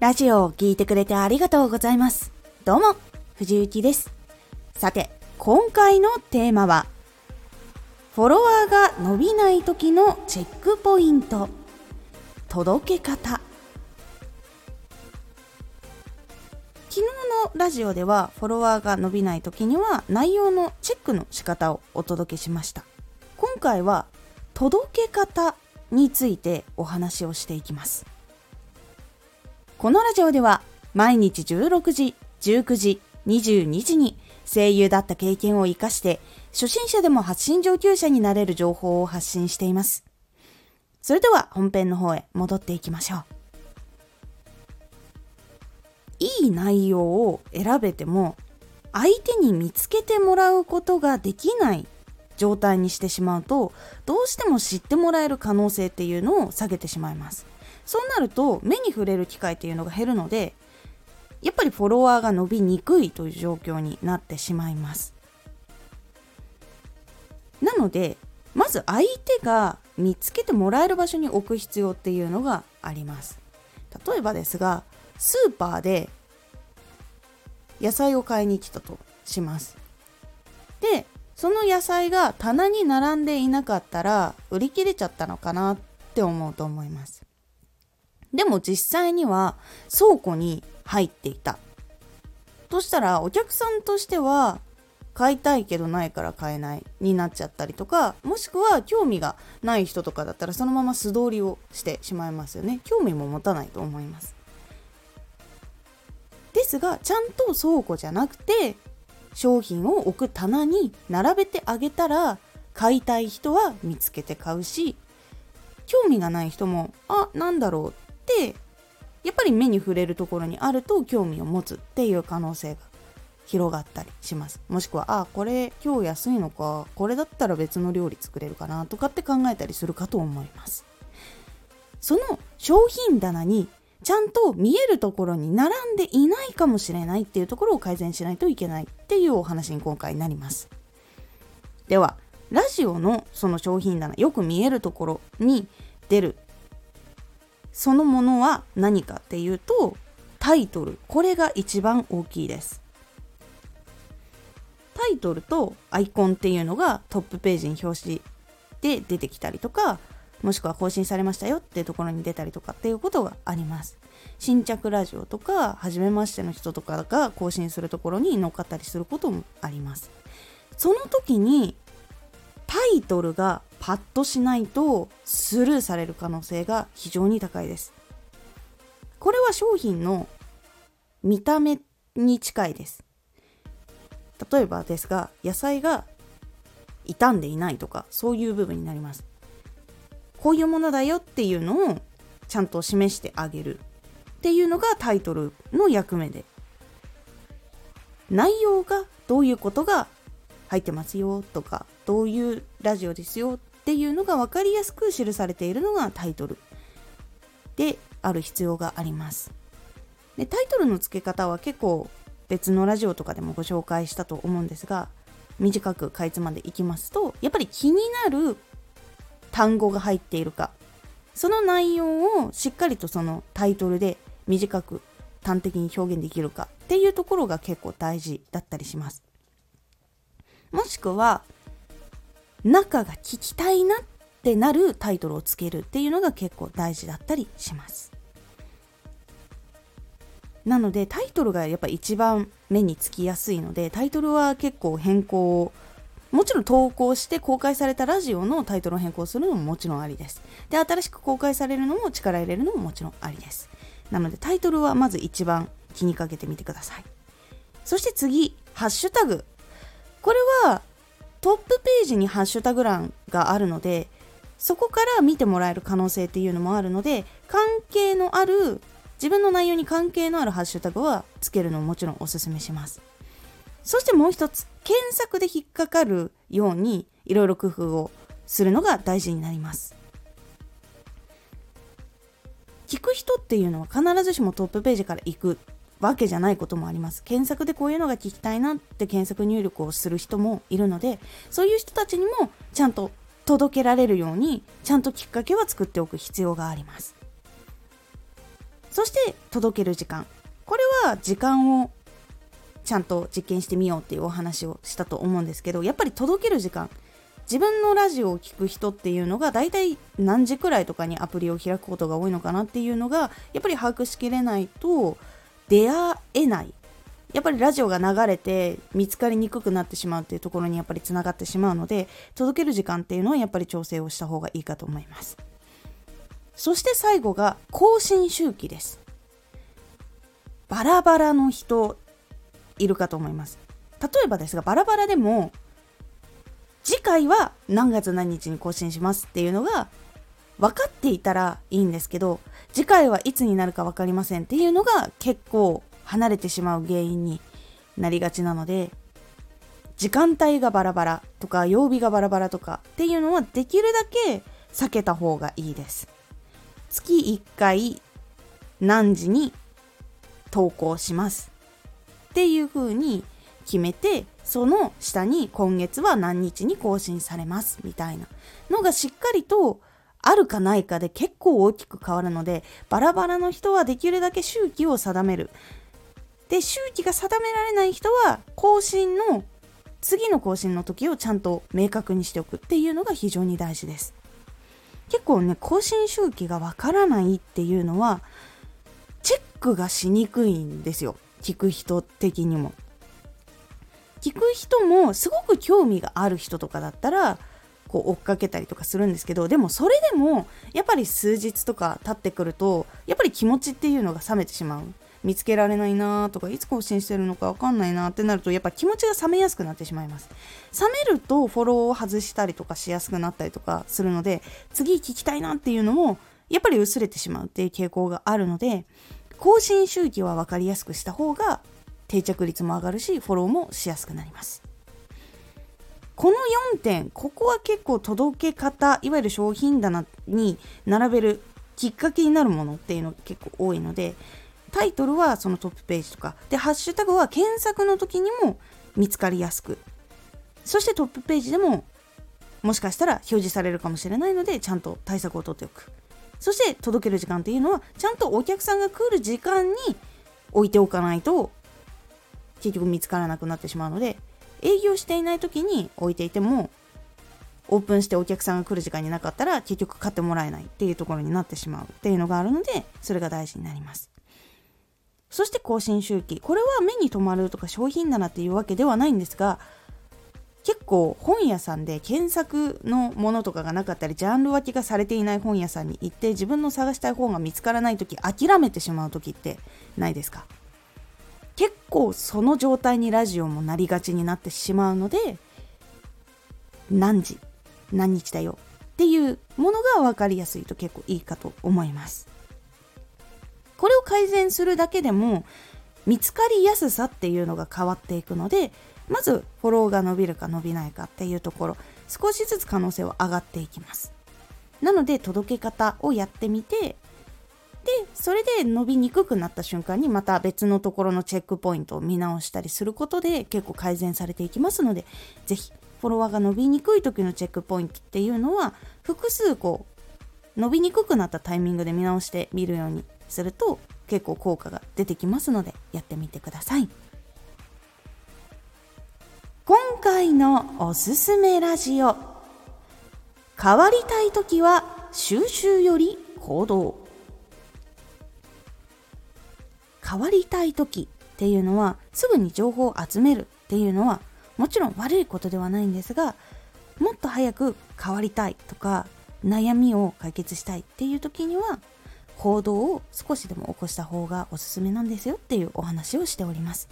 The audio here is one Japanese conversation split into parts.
ラジオを聴いてくれてありがとうございます。どうも、藤幸です。さて、今回のテーマは、フォロワーが伸びない時のチェックポイント、届け方。昨日のラジオではフォロワーが伸びない時には内容のチェックの仕方をお届けしました。今回は届け方についてお話をしていきます。このラジオでは毎日16時、19時、22時に声優だった経験を活かして初心者でも発信上級者になれる情報を発信しています。それでは本編の方へ戻っていきましょう。いい内容を選べても相手に見つけてもらうことができない状態にしてしまうとどうしても知ってもらえる可能性っていうのを下げてしまいますそうなると目に触れる機会っていうのが減るのでやっぱりフォロワーが伸びにくいという状況になってしまいます。なのでまず相手が見つけてもらえる場所に置く必要っていうのがあります。例えばですがスーパーで野菜を買いに来たとします。でその野菜が棚に並んでいなかったら売り切れちゃったのかなって思うと思います。でも実際には倉庫に入っていた。としたらお客さんとしては買いたいけどないから買えないになっちゃったりとかもしくは興味がない人とかだったらそのまま素通りをしてしまいますよね興味も持たないと思いますですがちゃんと倉庫じゃなくて商品を置く棚に並べてあげたら買いたい人は見つけて買うし興味がない人もあなんだろうってやっぱり目に触れるところにあると興味を持つっていう可能性が広がったりしますもしくはあこれ今日安いのかこれだったら別の料理作れるかなとかって考えたりするかと思いますその商品棚にちゃんと見えるところに並んでいないかもしれないっていうところを改善しないといけないっていうお話に今回なります。では、ラジオのその商品棚、よく見えるところに出るそのものは何かっていうとタイトルこれが一番大きいですタイトルとアイコンっていうのがトップページに表紙で出てきたりとかもしくは更新されましたよっていうところに出たりとかっていうことがあります。新着ラジオとか、初めましての人とかが更新するところに乗っかったりすることもあります。その時にタイトルがパッとしないとスルーされる可能性が非常に高いです。これは商品の見た目に近いです。例えばですが、野菜が傷んでいないとか、そういう部分になります。こういうものだよっていうのをちゃんと示してあげるっていうのがタイトルの役目で内容がどういうことが入ってますよとかどういうラジオですよっていうのが分かりやすく記されているのがタイトル。である必要があります。でタイトルの付け方は結構別のラジオとかでもご紹介したと思うんですが短くかいつまでいきますとやっぱり気になる単語が入っているか。その内容をしっかりとそのタイトルで短く端的に表現できるかっていうところが結構大事だったりします。もしくは中が聞きたいなってなるタイトルをつけるっていうのが結構大事だったりしますなのでタイトルがやっぱ一番目につきやすいのでタイトルは結構変更もちろん投稿して公開されたラジオのタイトルを変更するのももちろんありです。で、新しく公開されるのも力入れるのももちろんありです。なのでタイトルはまず一番気にかけてみてください。そして次、ハッシュタグ。これはトップページにハッシュタグ欄があるので、そこから見てもらえる可能性っていうのもあるので、関係のある、自分の内容に関係のあるハッシュタグはつけるのをもちろんおすすめします。そしてもう一つ、検索で引っかかるようにいろいろ工夫をするのが大事になります。聞く人っていうのは必ずしもトップページから行くわけじゃないこともあります。検索でこういうのが聞きたいなって検索入力をする人もいるので、そういう人たちにもちゃんと届けられるように、ちゃんときっかけは作っておく必要があります。そして届ける時間これは時間をちゃんと実験してみようっていうお話をしたと思うんですけどやっぱり届ける時間自分のラジオを聴く人っていうのが大体何時くらいとかにアプリを開くことが多いのかなっていうのがやっぱり把握しきれないと出会えない。やっぱりラジオが流れて見つかりにくくなってしまうっていうところにやっぱりつながってしまうので届ける時間っていうのはやっぱり調整をした方がいいかと思います。そして最後が更新周期です。バラバラの人いるかと思います。例えばですがバラバラでも次回は何月何日に更新しますっていうのが分かっていたらいいんですけど次回はいつになるか分かりませんっていうのが結構離れてしまう原因になりがちなので時間帯がバラバラとか曜日がバラバラとかっていうのはできるだけ避けた方がいいです。月1回何時に投稿します。っていう風に決めてその下に今月は何日に更新されますみたいなのがしっかりとあるかないかで結構大きく変わるのでバラバラの人はできるだけ周期を定める。で周期が定められない人は更新の次の更新の時をちゃんと明確にしておくっていうのが非常に大事です。結構ね更新周期がわからないっていうのはチェックがしにくいんですよ。聞く人的にも。聞く人もすごく興味がある人とかだったらこう追っかけたりとかするんですけどでもそれでもやっぱり数日とか経ってくるとやっぱり気持ちっていうのが冷めてしまう。見つけられないなとかいつ更新してるのか分かんないなってなるとやっぱ気持ちが冷めやすくなってしまいます。冷めるとフォローを外したりとかしやすくなったりとかするので次聞きたいなっていうのもやっぱり薄れてしまうっていう傾向があるので更新周期は分かりやすくした方が定着率も上がるしフォローもしやすくなります。この4点ここは結構届け方いわゆる商品棚に並べるきっかけになるものっていうのが結構多いのでタイトルはそのトップページとかでハッシュタグは検索の時にも見つかりやすくそしてトップページでももしかしたら表示されるかもしれないのでちゃんと対策をとっておく。そして届ける時間っていうのはちゃんとお客さんが来る時間に置いておかないと結局見つからなくなってしまうので営業していない時に置いていてもオープンしてお客さんが来る時間になかったら結局買ってもらえないっていうところになってしまうっていうのがあるのでそれが大事になります。そして更新周期。これは目に留まるとか商品棚っていうわけではないんですが結構本屋さんで検索のものとかがなかったりジャンル分けがされていない本屋さんに行って自分の探したい本が見つからない時諦めてしまう時ってないですか？結構その状態にラジオもなりがちになってしまうので何時何日だよっていうものが分かりやすいと結構いいかと思います。これを改善するだけでも見つかりやすさっていうのが変わっていくのでまずフォローが伸びるか伸びないかっていうところ少しずつ可能性は上がっていきます。なので届け方をやってみてそれで伸びにくくなった瞬間にまた別のところのチェックポイントを見直したりすることで結構改善されていきますので是非フォロワーが伸びにくい時のチェックポイントっていうのは複数こう伸びにくくなったタイミングで見直してみるようにすると結構効果が出てきますのでやってみてください。今回のおすすめラジオ変わりたい時は収集より行動。変わりたい時っていうのはすぐに情報を集めるっていうのはもちろん悪いことではないんですがもっと早く変わりたいとか悩みを解決したいっていう時には行動を少しでも起こした方がおすすめなんですよっていうお話をしております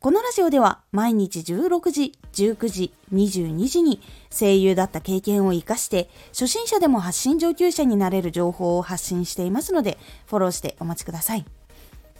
このラジオでは毎日16時、19時、22時に声優だった経験を活かして初心者でも発信上級者になれる情報を発信していますのでフォローしてお待ちください。